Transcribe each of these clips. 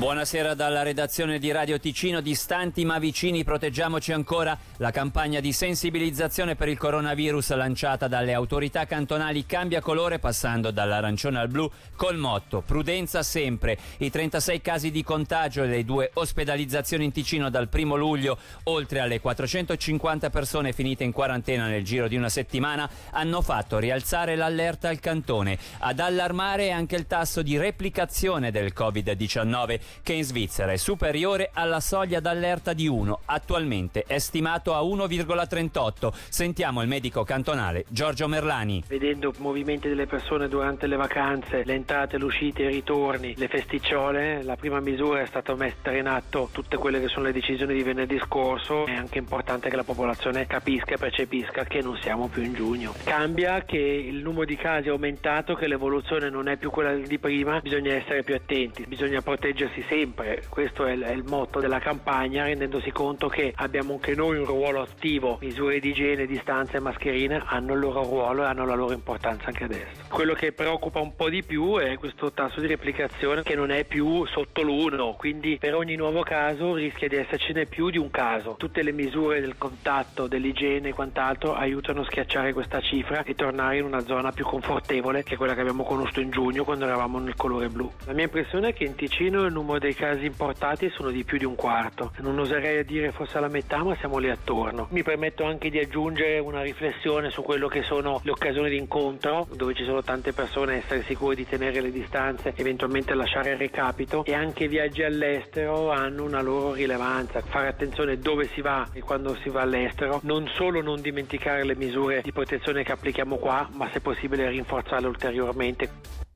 Buonasera dalla redazione di Radio Ticino, distanti ma vicini, proteggiamoci ancora. La campagna di sensibilizzazione per il coronavirus lanciata dalle autorità cantonali cambia colore passando dall'arancione al blu col motto prudenza sempre. I 36 casi di contagio e le due ospedalizzazioni in Ticino dal primo luglio, oltre alle 450 persone finite in quarantena nel giro di una settimana, hanno fatto rialzare l'allerta al cantone. Ad allarmare anche il tasso di replicazione del Covid-19 che in Svizzera è superiore alla soglia d'allerta di 1, attualmente è stimato a 1,38. Sentiamo il medico cantonale Giorgio Merlani. Vedendo movimenti delle persone durante le vacanze, le entrate, le uscite, i ritorni, le festicciole, la prima misura è stata mettere in atto tutte quelle che sono le decisioni di venerdì scorso. È anche importante che la popolazione capisca e percepisca che non siamo più in giugno. Cambia che il numero di casi è aumentato, che l'evoluzione non è più quella di prima, bisogna essere più attenti, bisogna proteggersi muoversi sempre, questo è il, è il, motto della campagna, rendendosi conto che abbiamo anche noi un ruolo attivo, misure di igiene, distanza e mascherine hanno il loro ruolo e hanno la loro importanza anche adesso. Quello che preoccupa un po' di più è questo tasso di replicazione che non è più sotto l'1, quindi per ogni nuovo caso rischia di essercene più di un caso. Tutte le misure del contatto, dell'igiene e quant'altro aiutano a schiacciare questa cifra e tornare in una zona più confortevole che quella che abbiamo conosciuto in giugno quando eravamo nel colore blu. La mia impressione è che in Ticino numero numero dei casi importati sono di più di un quarto. Non oserei dire fosse la metà, ma siamo lì attorno. Mi permetto anche di aggiungere una riflessione su quello che sono le occasioni di incontro, dove ci sono tante persone, essere sicuri di tenere le distanze, eventualmente lasciare il recapito e anche i viaggi all'estero hanno una loro rilevanza. Fare attenzione dove si va e quando si va all'estero, non solo non dimenticare le misure di protezione che applichiamo qua, ma se possibile rinforzarle ulteriormente.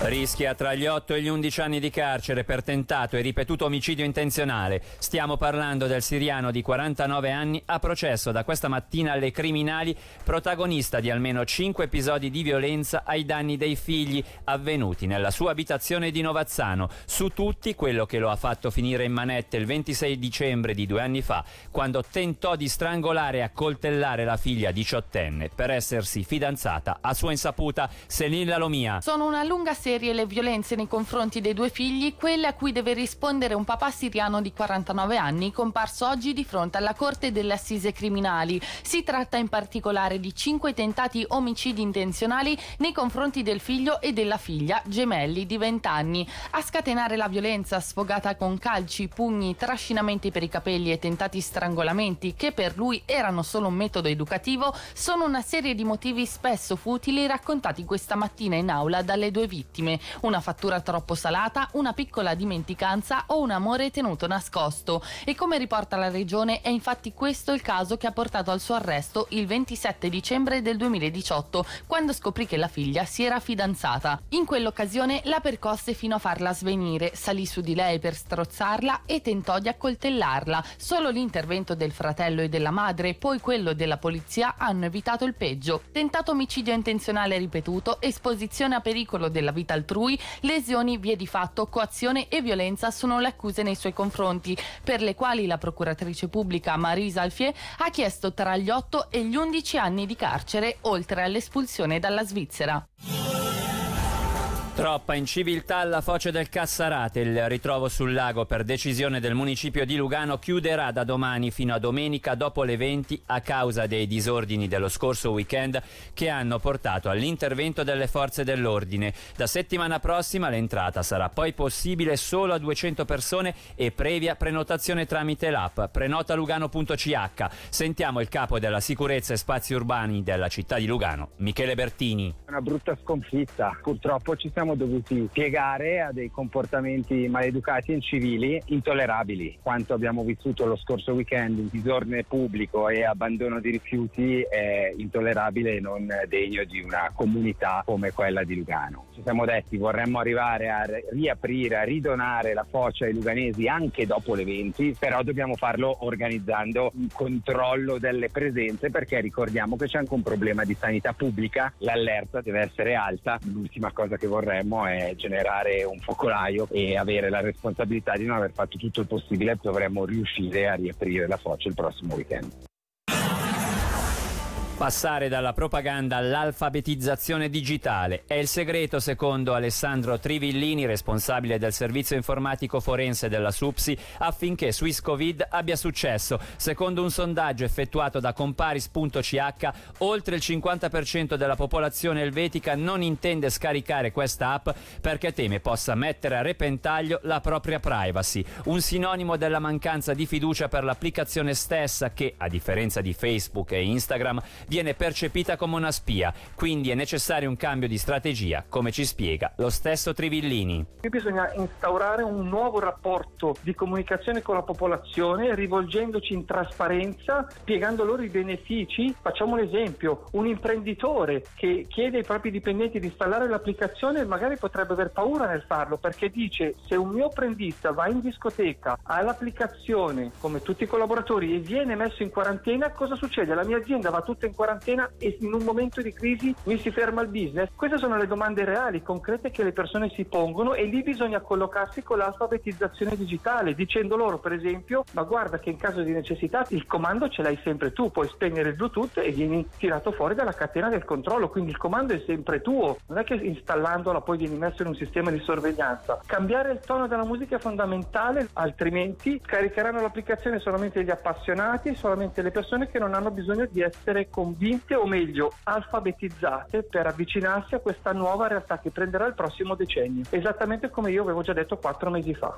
Rischia tra gli 8 e gli 11 anni di carcere per tentato e ripetuto omicidio intenzionale. Stiamo parlando del siriano di 49 anni a processo da questa mattina alle criminali, protagonista di almeno 5 episodi di violenza ai danni dei figli avvenuti nella sua abitazione di Novazzano. Su tutti quello che lo ha fatto finire in manette il 26 dicembre di due anni fa, quando tentò di strangolare e accoltellare la figlia diciottenne per essersi fidanzata a sua insaputa. Senilla Lomia. Sono una lunga serie le violenze nei confronti dei due figli, quelle a cui deve rispondere un papà siriano di 49 anni comparso oggi di fronte alla Corte delle Assise Criminali. Si tratta in particolare di cinque tentati omicidi intenzionali nei confronti del figlio e della figlia, gemelli di 20 anni. A scatenare la violenza sfogata con calci, pugni, trascinamenti per i capelli e tentati strangolamenti, che per lui erano solo un metodo educativo, sono una serie di motivi spesso futili raccontati questa mattina in aula dalle due vittime vittime, una fattura troppo salata, una piccola dimenticanza o un amore tenuto nascosto. E come riporta la regione è infatti questo il caso che ha portato al suo arresto il 27 dicembre del 2018, quando scoprì che la figlia si era fidanzata. In quell'occasione la percosse fino a farla svenire, salì su di lei per strozzarla e tentò di accoltellarla. Solo l'intervento del fratello e della madre, poi quello della polizia, hanno evitato il peggio. Tentato omicidio intenzionale ripetuto, esposizione a pericolo della vita altrui, lesioni, vie di fatto, coazione e violenza sono le accuse nei suoi confronti, per le quali la procuratrice pubblica Marisa Alfier ha chiesto tra gli 8 e gli 11 anni di carcere, oltre all'espulsione dalla Svizzera. Troppa inciviltà alla foce del Cassarate. Il ritrovo sul lago per decisione del municipio di Lugano chiuderà da domani fino a domenica dopo le 20 a causa dei disordini dello scorso weekend che hanno portato all'intervento delle forze dell'ordine. Da settimana prossima l'entrata sarà poi possibile solo a 200 persone e previa prenotazione tramite l'app prenotalugano.ch. Sentiamo il capo della sicurezza e spazi urbani della città di Lugano, Michele Bertini. Una brutta sconfitta. Purtroppo ci siamo siamo dovuti piegare a dei comportamenti maleducati e incivili intollerabili. Quanto abbiamo vissuto lo scorso weekend in disordine pubblico e abbandono di rifiuti è intollerabile e non degno di una comunità come quella di Lugano. Ci siamo detti vorremmo arrivare a riaprire, a ridonare la foce ai luganesi anche dopo le 20, però dobbiamo farlo organizzando un controllo delle presenze perché ricordiamo che c'è anche un problema di sanità pubblica, l'allerta deve essere alta. L'ultima cosa che vorrei vorremmo è generare un focolaio e avere la responsabilità di non aver fatto tutto il possibile, dovremmo riuscire a riaprire la foce il prossimo weekend. Passare dalla propaganda all'alfabetizzazione digitale è il segreto secondo Alessandro Trivillini, responsabile del servizio informatico forense della SUPSI, affinché SwissCovid abbia successo. Secondo un sondaggio effettuato da comparis.ch, oltre il 50% della popolazione elvetica non intende scaricare questa app perché teme possa mettere a repentaglio la propria privacy, un sinonimo della mancanza di fiducia per l'applicazione stessa che, a differenza di Facebook e Instagram, viene percepita come una spia, quindi è necessario un cambio di strategia, come ci spiega lo stesso Trivillini. Bisogna instaurare un nuovo rapporto di comunicazione con la popolazione, rivolgendoci in trasparenza, spiegando loro i benefici. Facciamo un esempio, un imprenditore che chiede ai propri dipendenti di installare l'applicazione magari potrebbe aver paura nel farlo perché dice se un mio apprendista va in discoteca, ha l'applicazione come tutti i collaboratori e viene messo in quarantena, cosa succede? La mia azienda va tutta in quarantena e in un momento di crisi mi si ferma il business? Queste sono le domande reali, concrete che le persone si pongono e lì bisogna collocarsi con l'alfabetizzazione digitale, dicendo loro per esempio, ma guarda che in caso di necessità il comando ce l'hai sempre tu, puoi spegnere il Bluetooth e vieni tirato fuori dalla catena del controllo, quindi il comando è sempre tuo, non è che installandola poi vieni messo in un sistema di sorveglianza. Cambiare il tono della musica è fondamentale, altrimenti caricheranno l'applicazione solamente gli appassionati, solamente le persone che non hanno bisogno di essere con convinte o meglio alfabetizzate per avvicinarsi a questa nuova realtà che prenderà il prossimo decennio, esattamente come io avevo già detto quattro mesi fa.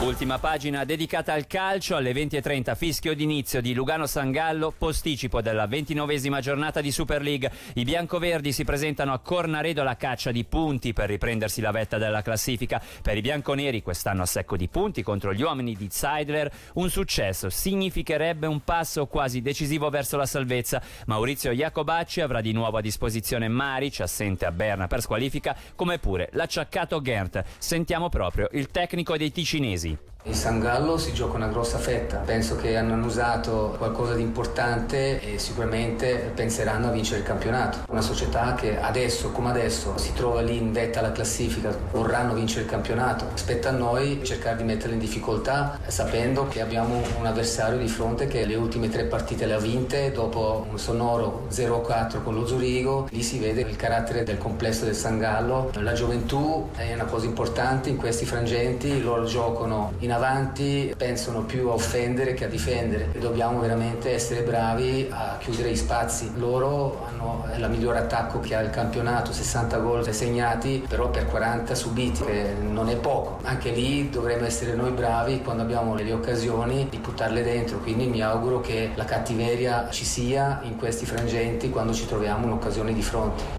Ultima pagina dedicata al calcio, alle 20.30 fischio d'inizio di Lugano Sangallo, posticipo della ventinovesima giornata di Super League. I biancoverdi si presentano a Cornaredo alla caccia di punti per riprendersi la vetta della classifica. Per i bianconeri quest'anno a secco di punti contro gli uomini di Zeidler, un successo significherebbe un passo quasi decisivo verso la salvezza. Maurizio Iacobacci avrà di nuovo a disposizione Maric, assente a Berna per squalifica, come pure l'acciaccato Gert. Sentiamo proprio il tecnico dei ticinesi. easy. Il San Gallo si gioca una grossa fetta, penso che hanno usato qualcosa di importante e sicuramente penseranno a vincere il campionato. Una società che adesso come adesso si trova lì in vetta alla classifica, vorranno vincere il campionato. Spetta a noi cercare di metterle in difficoltà sapendo che abbiamo un avversario di fronte che le ultime tre partite le ha vinte dopo un sonoro 0-4 con lo Zurigo. Lì si vede il carattere del complesso del San Gallo. La gioventù è una cosa importante in questi frangenti, loro giocano in avanti pensano più a offendere che a difendere dobbiamo veramente essere bravi a chiudere gli spazi. Loro hanno il miglior attacco che ha il campionato, 60 gol segnati, però per 40 subiti, che non è poco. Anche lì dovremmo essere noi bravi quando abbiamo le occasioni di buttarle dentro, quindi mi auguro che la cattiveria ci sia in questi frangenti quando ci troviamo un'occasione di fronte.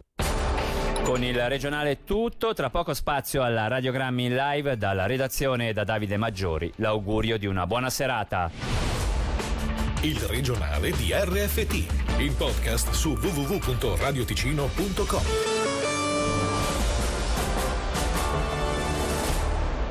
Con il regionale tutto, tra poco spazio alla Radiogrammi in live dalla redazione da Davide Maggiori. L'augurio di una buona serata. Il regionale di RFT, il podcast su www.radioticino.com.